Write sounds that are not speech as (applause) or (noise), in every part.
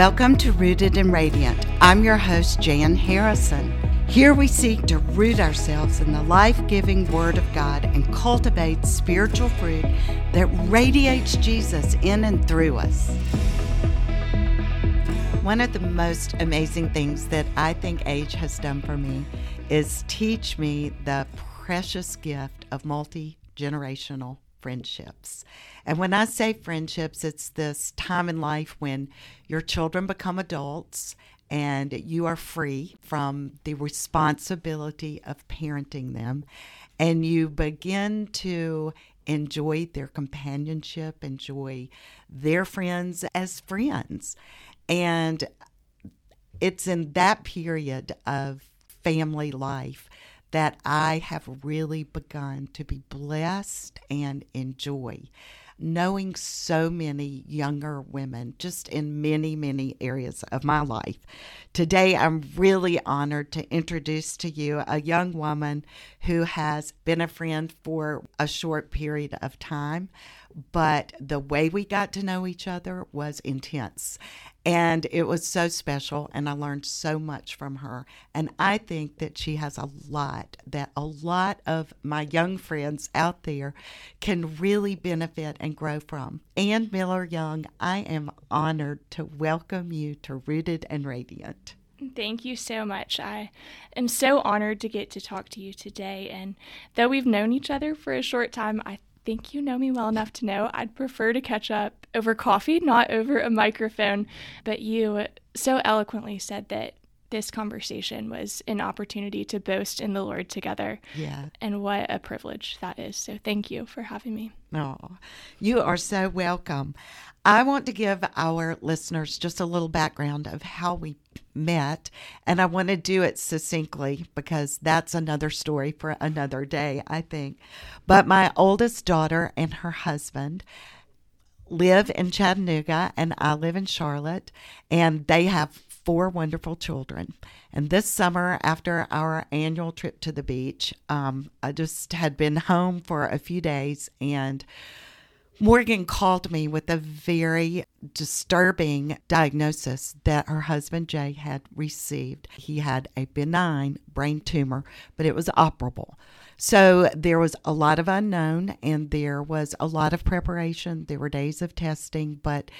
Welcome to Rooted and Radiant. I'm your host, Jan Harrison. Here we seek to root ourselves in the life giving Word of God and cultivate spiritual fruit that radiates Jesus in and through us. One of the most amazing things that I think age has done for me is teach me the precious gift of multi generational friendships. And when I say friendships, it's this time in life when your children become adults and you are free from the responsibility of parenting them and you begin to enjoy their companionship, enjoy their friends as friends. And it's in that period of family life that I have really begun to be blessed and enjoy knowing so many younger women just in many, many areas of my life. Today, I'm really honored to introduce to you a young woman who has been a friend for a short period of time, but the way we got to know each other was intense. And it was so special, and I learned so much from her. And I think that she has a lot that a lot of my young friends out there can really benefit and grow from. Anne Miller Young, I am honored to welcome you to Rooted and Radiant. Thank you so much. I am so honored to get to talk to you today. And though we've known each other for a short time, I think you know me well enough to know I'd prefer to catch up over coffee, not over a microphone. But you so eloquently said that this conversation was an opportunity to boast in the Lord together. Yeah. And what a privilege that is. So thank you for having me. Oh, you are so welcome. I want to give our listeners just a little background of how we met, and I want to do it succinctly because that's another story for another day, I think. But my oldest daughter and her husband live in Chattanooga, and I live in Charlotte, and they have four wonderful children. And this summer, after our annual trip to the beach, um, I just had been home for a few days and Morgan called me with a very disturbing diagnosis that her husband Jay had received. He had a benign brain tumor, but it was operable. So there was a lot of unknown and there was a lot of preparation. There were days of testing, but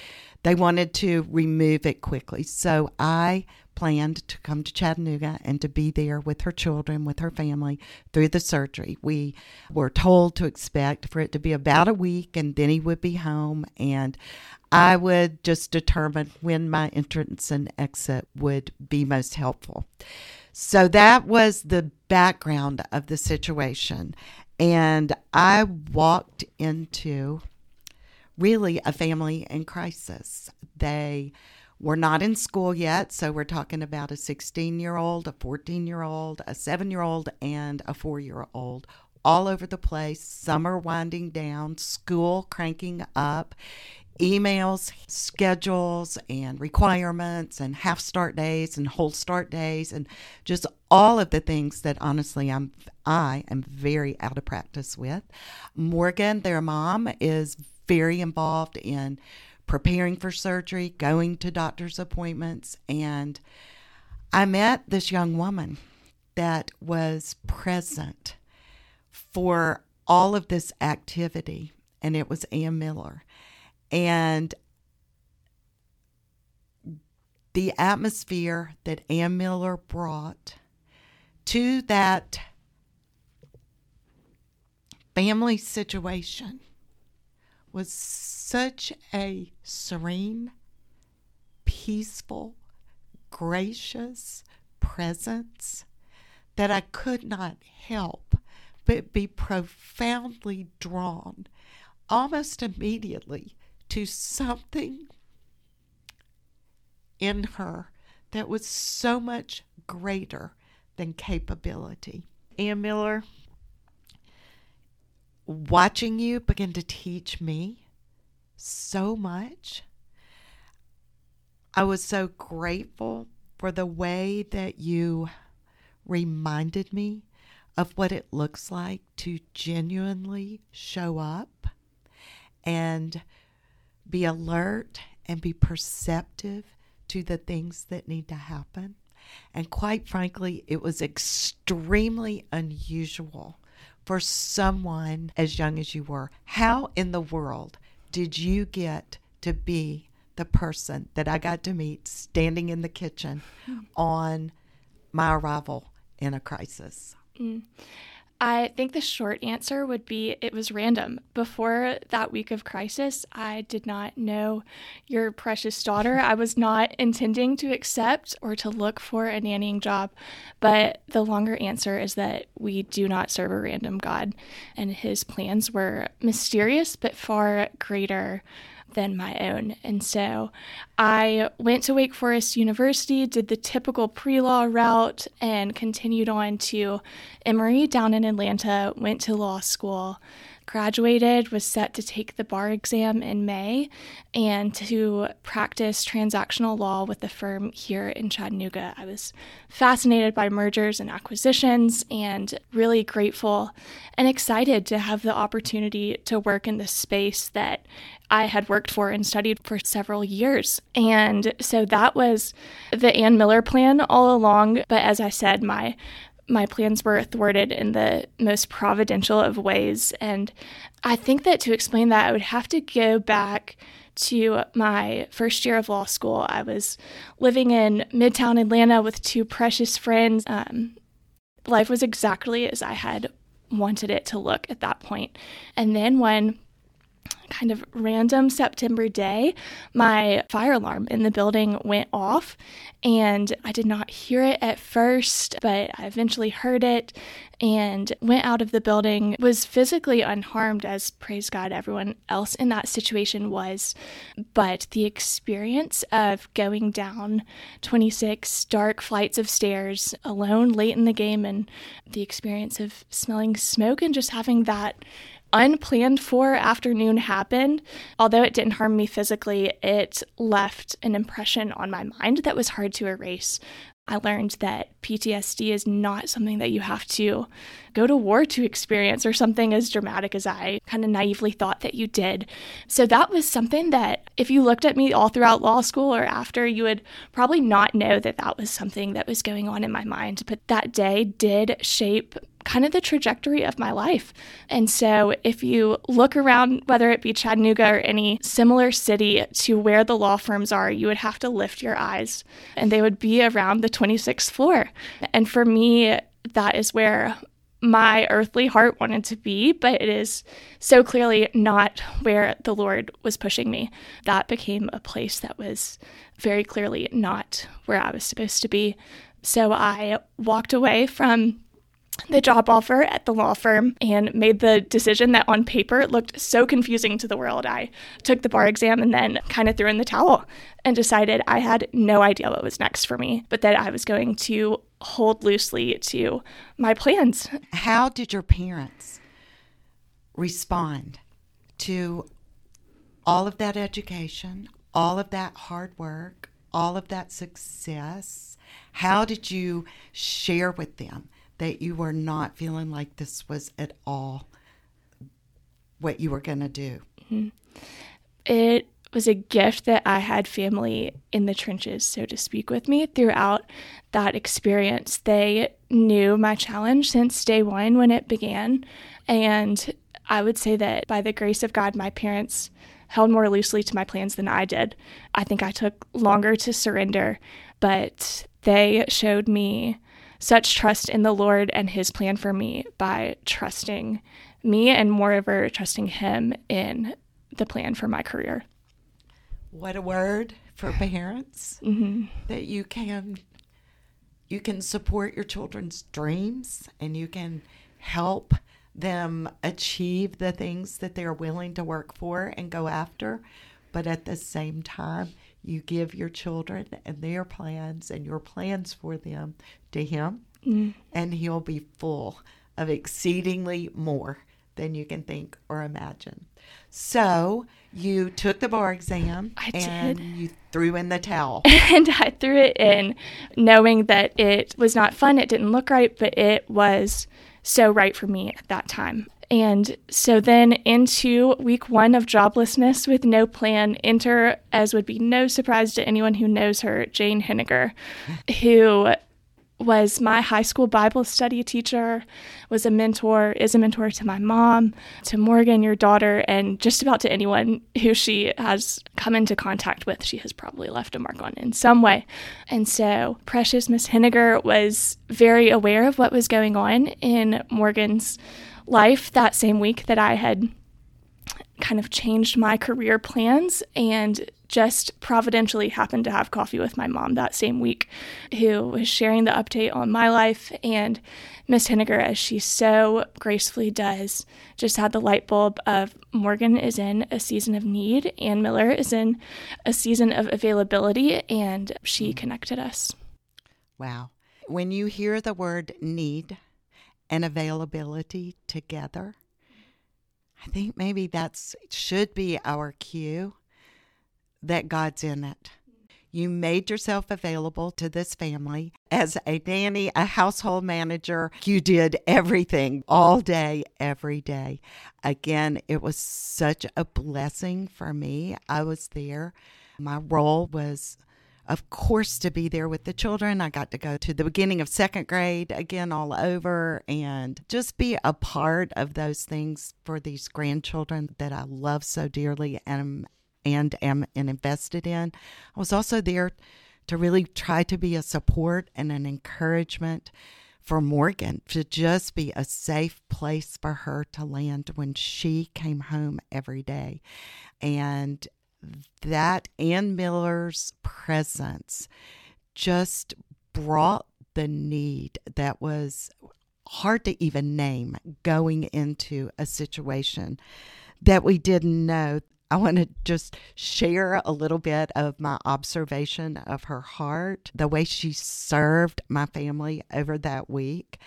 they wanted to remove it quickly. So I planned to come to Chattanooga and to be there with her children, with her family through the surgery. We were told to expect for it to be about a week and then he would be home and I would just determine when my entrance and exit would be most helpful. So that was the background of the situation. And I walked into really a family in crisis. They were not in school yet, so we're talking about a 16 year old, a 14 year old, a seven year old, and a four year old all over the place. Summer winding down, school cranking up emails, schedules, and requirements, and half start days and whole start days, and just all of the things that honestly I'm I am very out of practice with. Morgan, their mom, is very involved in preparing for surgery, going to doctor's appointments, and I met this young woman that was present for all of this activity, and it was Anne Miller. And the atmosphere that Anne Miller brought to that family situation was such a serene, peaceful, gracious presence that I could not help but be profoundly drawn almost immediately to something in her that was so much greater than capability. Anne Miller, watching you begin to teach me so much. I was so grateful for the way that you reminded me of what it looks like to genuinely show up and be alert and be perceptive to the things that need to happen. And quite frankly, it was extremely unusual for someone as young as you were. How in the world did you get to be the person that I got to meet standing in the kitchen on my arrival in a crisis? Mm. I think the short answer would be it was random. Before that week of crisis, I did not know your precious daughter. I was not intending to accept or to look for a nannying job. But the longer answer is that we do not serve a random God, and his plans were mysterious but far greater than my own. And so I went to Wake Forest University, did the typical pre law route, and continued on to Emory down in Atlanta, went to law school graduated, was set to take the bar exam in May and to practice transactional law with the firm here in Chattanooga. I was fascinated by mergers and acquisitions and really grateful and excited to have the opportunity to work in the space that I had worked for and studied for several years. And so that was the Anne Miller plan all along. But as I said, my my plans were thwarted in the most providential of ways. And I think that to explain that, I would have to go back to my first year of law school. I was living in Midtown Atlanta with two precious friends. Um, life was exactly as I had wanted it to look at that point. And then when kind of random September day, my fire alarm in the building went off. And I did not hear it at first, but I eventually heard it and went out of the building. Was physically unharmed, as praise God, everyone else in that situation was. But the experience of going down 26 dark flights of stairs alone late in the game and the experience of smelling smoke and just having that unplanned for afternoon happened. Although it didn't harm me physically, it left an impression on my mind that was hard to erase. I learned that PTSD is not something that you have to go to war to experience or something as dramatic as I kind of naively thought that you did. So that was something that if you looked at me all throughout law school or after, you would probably not know that that was something that was going on in my mind. But that day did shape kind of the trajectory of my life. And so, if you look around, whether it be Chattanooga or any similar city to where the law firms are, you would have to lift your eyes and they would be around the 26th floor. And for me, that is where my earthly heart wanted to be, but it is so clearly not where the Lord was pushing me. That became a place that was very clearly not where I was supposed to be. So I walked away from the job offer at the law firm and made the decision that on paper looked so confusing to the world. I took the bar exam and then kind of threw in the towel and decided I had no idea what was next for me, but that I was going to hold loosely to my plans. How did your parents respond to all of that education, all of that hard work, all of that success? How did you share with them that you were not feeling like this was at all what you were going to do? Mm-hmm. It was a gift that I had family in the trenches, so to speak, with me throughout that experience. They knew my challenge since day one when it began. And I would say that by the grace of God, my parents held more loosely to my plans than I did. I think I took longer to surrender, but they showed me such trust in the Lord and his plan for me by trusting me and moreover trusting him in the plan for my career. What a word for (sighs) parents mm-hmm. that you can you can support your children's dreams and you can help them achieve the things that they're willing to work for and go after but at the same time you give your children and their plans and your plans for them to Him, mm. and He'll be full of exceedingly more than you can think or imagine. So you took the bar exam I and did. you threw in the towel. (laughs) and I threw it in knowing that it was not fun, it didn't look right, but it was so right for me at that time. And so then into week one of joblessness with no plan, enter, as would be no surprise to anyone who knows her, Jane Henniger, who was my high school Bible study teacher, was a mentor, is a mentor to my mom, to Morgan, your daughter, and just about to anyone who she has come into contact with, she has probably left a mark on in some way. And so, precious Miss Henniger was very aware of what was going on in Morgan's life that same week that I had kind of changed my career plans and just providentially happened to have coffee with my mom that same week, who was sharing the update on my life. And Miss Henniger, as she so gracefully does, just had the light bulb of Morgan is in a season of need, Anne Miller is in a season of availability, and she connected us. Wow. When you hear the word need and availability together, I think maybe that's should be our cue that God's in it. You made yourself available to this family as a nanny, a household manager. You did everything all day, every day. Again, it was such a blessing for me. I was there. My role was, of course, to be there with the children. I got to go to the beginning of second grade again, all over, and just be a part of those things for these grandchildren that I love so dearly and and am invested in. I was also there to really try to be a support and an encouragement for Morgan to just be a safe place for her to land when she came home every day. And that Anne Miller's presence just brought the need that was hard to even name going into a situation that we didn't know I want to just share a little bit of my observation of her heart, the way she served my family over that week.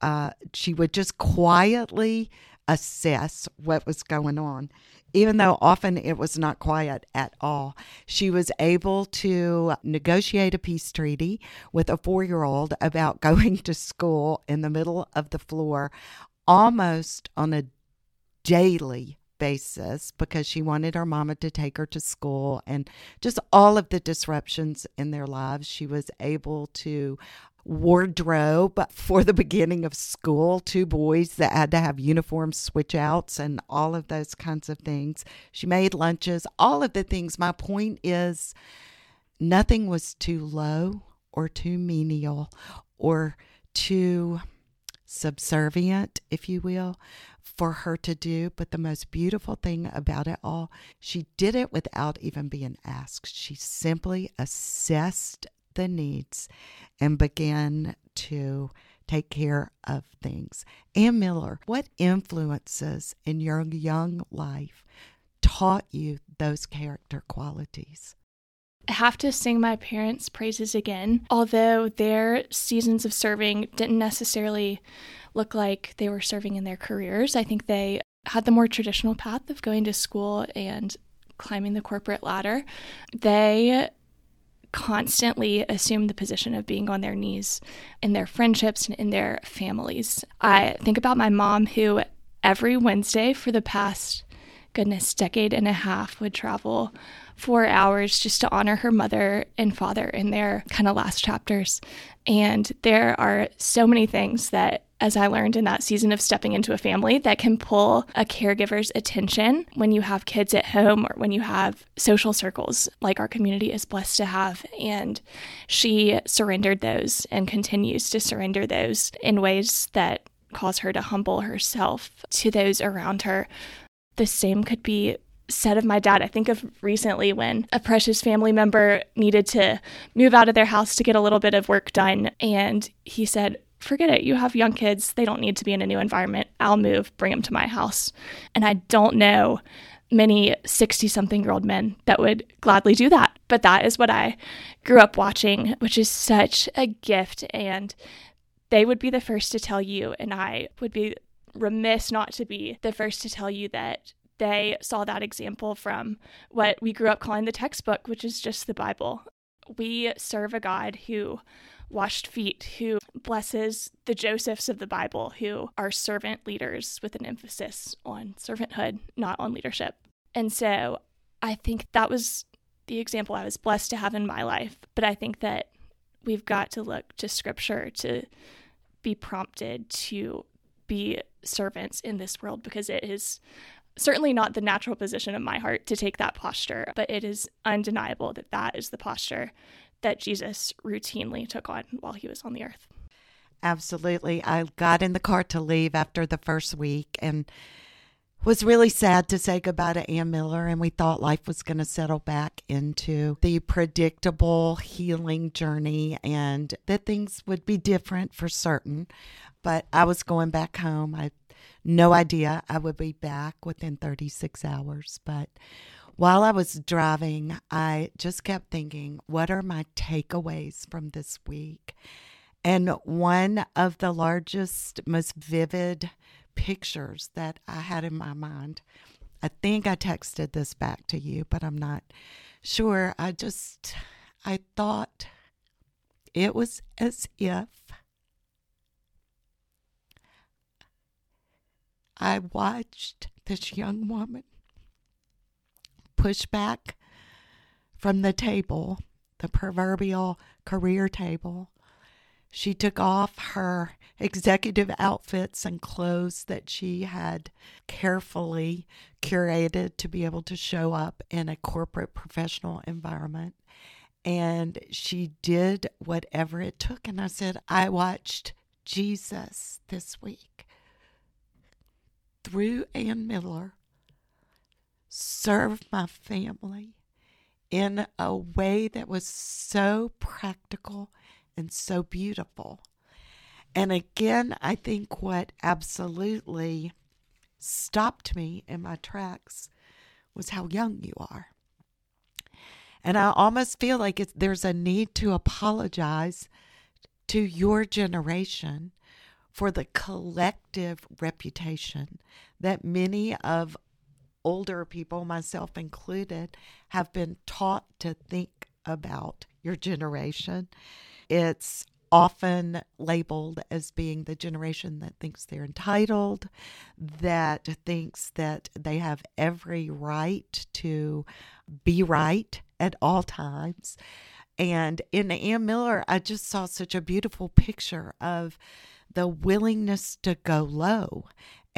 Uh, she would just quietly assess what was going on, even though often it was not quiet at all. She was able to negotiate a peace treaty with a four year old about (laughs) going to school in the middle of the floor almost on a daily basis because she wanted her mama to take her to school and just all of the disruptions in their lives. She was able to wardrobe for the beginning of school, two boys that had to have uniform switch outs and all of those kinds of things. She made lunches, all of the things. My point is nothing was too low or too menial or too subservient, if you will, for her to do. But the most beautiful thing about it all, she did it without even being asked. She simply assessed the needs and began to take care of things. Anne Miller, what influences in your young life taught you those character qualities? I have to sing my parents' praises again, although their seasons of serving didn't necessarily look like they were serving in their careers. I think they had the more traditional path of going to school and climbing the corporate ladder. They constantly assume the position of being on their knees in their friendships and in their families. I think about my mom, who every Wednesday for the past, goodness, decade and a half would travel four hours just to honor her mother and father in their kind of last chapters. And there are so many things that as I learned in that season of stepping into a family, that can pull a caregiver's attention when you have kids at home or when you have social circles like our community is blessed to have. And she surrendered those and continues to surrender those in ways that cause her to humble herself to those around her. The same could be said of my dad. I think of recently when a precious family member needed to move out of their house to get a little bit of work done. And he said, Forget it. You have young kids. They don't need to be in a new environment. I'll move, bring them to my house. And I don't know many 60 something year old men that would gladly do that. But that is what I grew up watching, which is such a gift. And they would be the first to tell you, and I would be remiss not to be the first to tell you that they saw that example from what we grew up calling the textbook, which is just the Bible. We serve a God who washed feet, who blesses the Josephs of the Bible, who are servant leaders with an emphasis on servanthood, not on leadership. And so I think that was the example I was blessed to have in my life. But I think that we've got to look to scripture to be prompted to be servants in this world because it is certainly not the natural position of my heart to take that posture, but it is undeniable that that is the posture that Jesus routinely took on while he was on the earth. Absolutely. I got in the car to leave after the first week and was really sad to say goodbye to Anne Miller, and we thought life was going to settle back into the predictable healing journey and that things would be different for certain. But I was going back home. I no idea I would be back within 36 hours. But while I was driving, I just kept thinking, what are my takeaways from this week? And one of the largest, most vivid pictures that I had in my mind, I think I texted this back to you, but I'm not sure. I just, I thought it was as if I watched this young woman push back from the table, the proverbial career table. She took off her executive outfits and clothes that she had carefully curated to be able to show up in a corporate professional environment. And she did whatever it took. And I said, I watched Jesus this week through Anne Miller serve my family in a way that was so practical and so beautiful. And again, I think what absolutely stopped me in my tracks was how young you are. And I almost feel like there's a need to apologize to your generation for the collective reputation that many of older people, myself included, have been taught to think about your generation. It's often labeled as being the generation that thinks they're entitled, that thinks that they have every right to be right at all times. And in Anne Miller, I just saw such a beautiful picture of the willingness to go low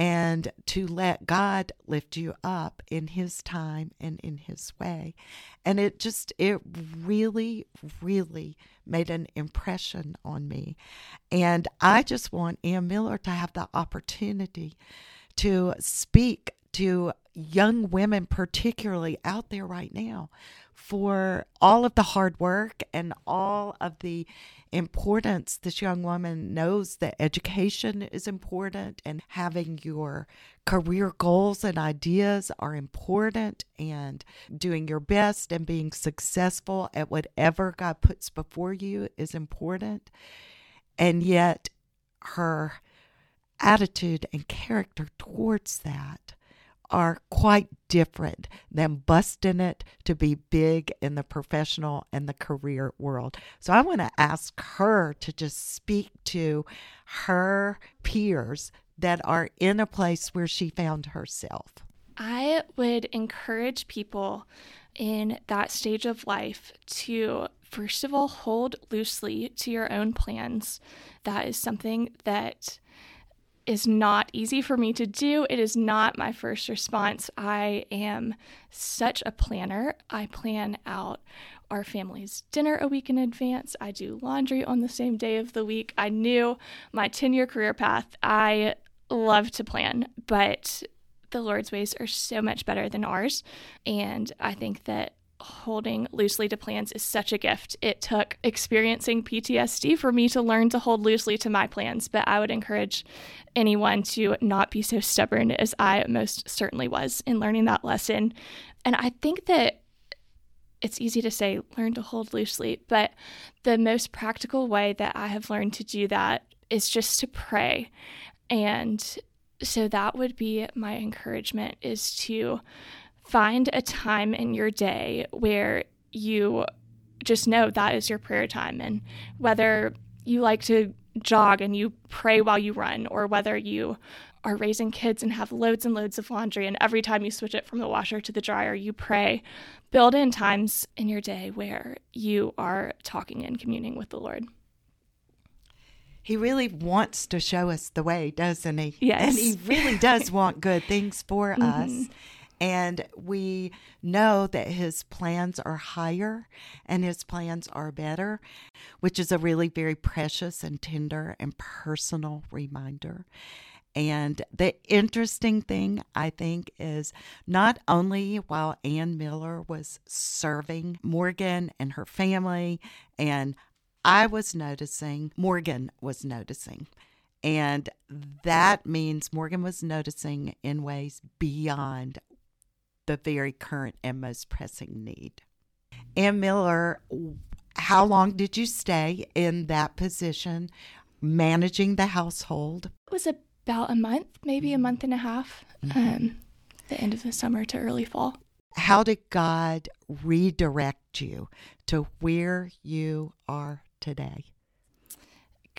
and to let God lift you up in His time and in His way. And it just, it really, really made an impression on me. And I just want Anne Miller to have the opportunity to speak to young women, particularly out there right now, for all of the hard work and all of the importance this young woman knows that education is important and having your career goals and ideas are important and doing your best and being successful at whatever God puts before you is important. And yet her attitude and character towards that are quite different than busting it to be big in the professional and the career world. So I want to ask her to just speak to her peers that are in a place where she found herself. I would encourage people in that stage of life to first of all hold loosely to your own plans. That is something that is not easy for me to do. It is not my first response. I am such a planner. I plan out our family's dinner a week in advance. I do laundry on the same day of the week. I knew my 10 year career path. I love to plan, but the Lord's ways are so much better than ours. And I think that holding loosely to plans is such a gift. It took experiencing PTSD for me to learn to hold loosely to my plans, but I would encourage anyone to not be so stubborn as I most certainly was in learning that lesson. And I think that it's easy to say learn to hold loosely, but the most practical way that I have learned to do that is just to pray. And so that would be my encouragement is to find a time in your day where you just know that is your prayer time. And whether you like to jog and you pray while you run, or whether you are raising kids and have loads and loads of laundry, and every time you switch it from the washer to the dryer, you pray. Build in times in your day where you are talking and communing with the Lord. He really wants to show us the way, doesn't he? Yes. And he really does want good things for (laughs) mm-hmm. us. And we know that his plans are higher and his plans are better, which is a really very precious and tender and personal reminder. And the interesting thing, I think, is not only while Anne Miller was serving Morgan and her family, and I was noticing, Morgan was noticing. And that means Morgan was noticing in ways beyond the very current and most pressing need. Anne Miller, how long did you stay in that position, managing the household? It was about a month, maybe a month and a half, mm-hmm. um, the end of the summer to early fall. How did God redirect you to where you are today?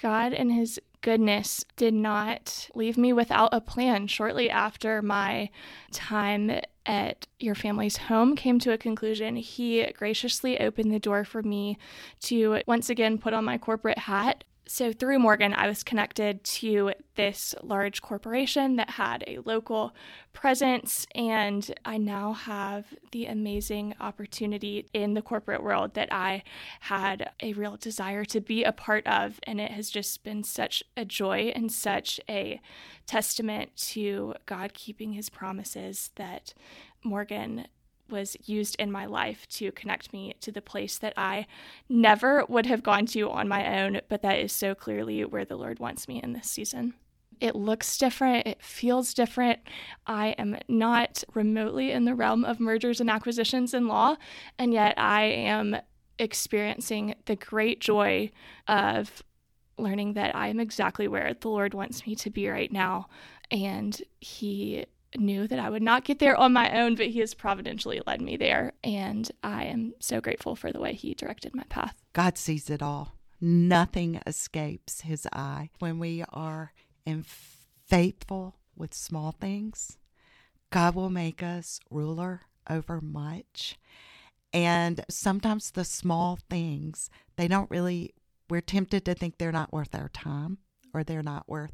God, in His goodness, did not leave me without a plan. Shortly after my time at your family's home came to a conclusion, He graciously opened the door for me to once again put on my corporate hat so through Morgan, I was connected to this large corporation that had a local presence, and I now have the amazing opportunity in the corporate world that I had a real desire to be a part of. And it has just been such a joy and such a testament to God keeping his promises that Morgan was used in my life to connect me to the place that I never would have gone to on my own, but that is so clearly where the Lord wants me in this season. It looks different, it feels different. I am not remotely in the realm of mergers and acquisitions in law, and yet I am experiencing the great joy of learning that I am exactly where the Lord wants me to be right now. And He knew that I would not get there on my own, but He has providentially led me there. And I am so grateful for the way He directed my path. God sees it all, nothing escapes His eye. When we are faithful with small things, God will make us ruler over much. And sometimes the small things, they don't really, we're tempted to think they're not worth our time or they're not worth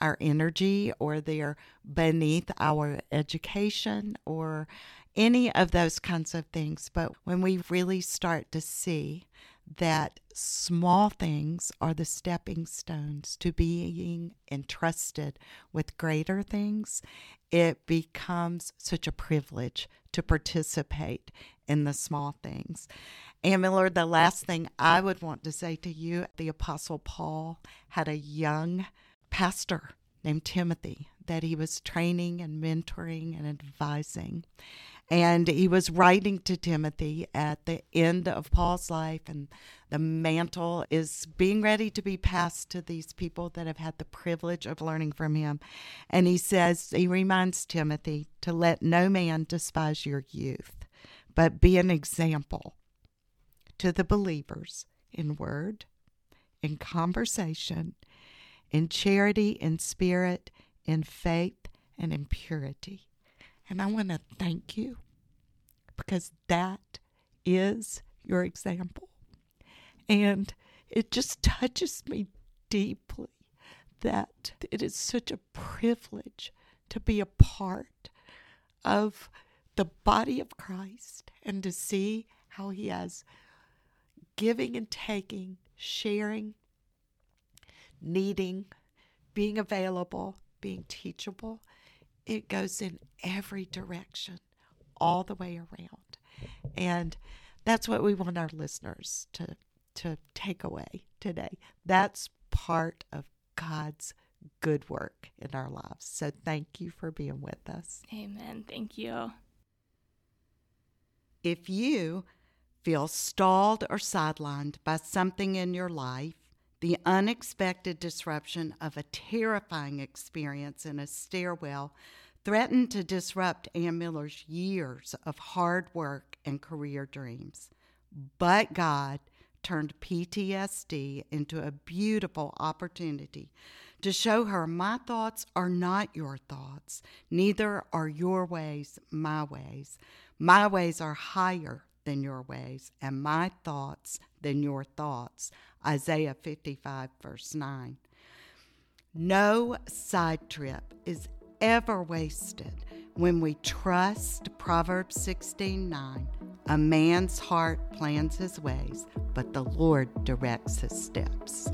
our energy or they're beneath our education or any of those kinds of things. But when we really start to see that small things are the stepping stones to being entrusted with greater things, it becomes such a privilege to participate in the small things. Anne Miller, the last thing I would want to say to you, the Apostle Paul had a young pastor named Timothy that he was training and mentoring and advising. And he was writing to Timothy at the end of Paul's life, and the mantle is being ready to be passed to these people that have had the privilege of learning from him. And he says, he reminds Timothy to let no man despise your youth, but be an example to the believers in word, in conversation, in charity, in spirit, in faith, and in purity. And I want to thank you because that is your example. And it just touches me deeply that it is such a privilege to be a part of the body of Christ and to see how he has giving and taking, sharing, needing, being available, being teachable. It goes in every direction, all the way around. And that's what we want our listeners to, to take away today. That's part of God's good work in our lives. So thank you for being with us. Amen. Thank you. If you feel stalled or sidelined by something in your life, the unexpected disruption of a terrifying experience in a stairwell threatened to disrupt Anne Miller's years of hard work and career dreams. But God turned PTSD into a beautiful opportunity to show her my thoughts are not your thoughts, neither are your ways my ways. My ways are higher than your ways, and my thoughts than your thoughts. Isaiah 55, verse 9. No side trip is ever wasted when we trust Proverbs 16 9. A man's heart plans his ways, but the Lord directs his steps.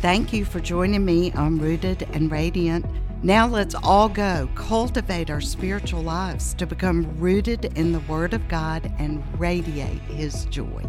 Thank you for joining me on Rooted and Radiant. Now let's all go cultivate our spiritual lives to become rooted in the Word of God and radiate His joy.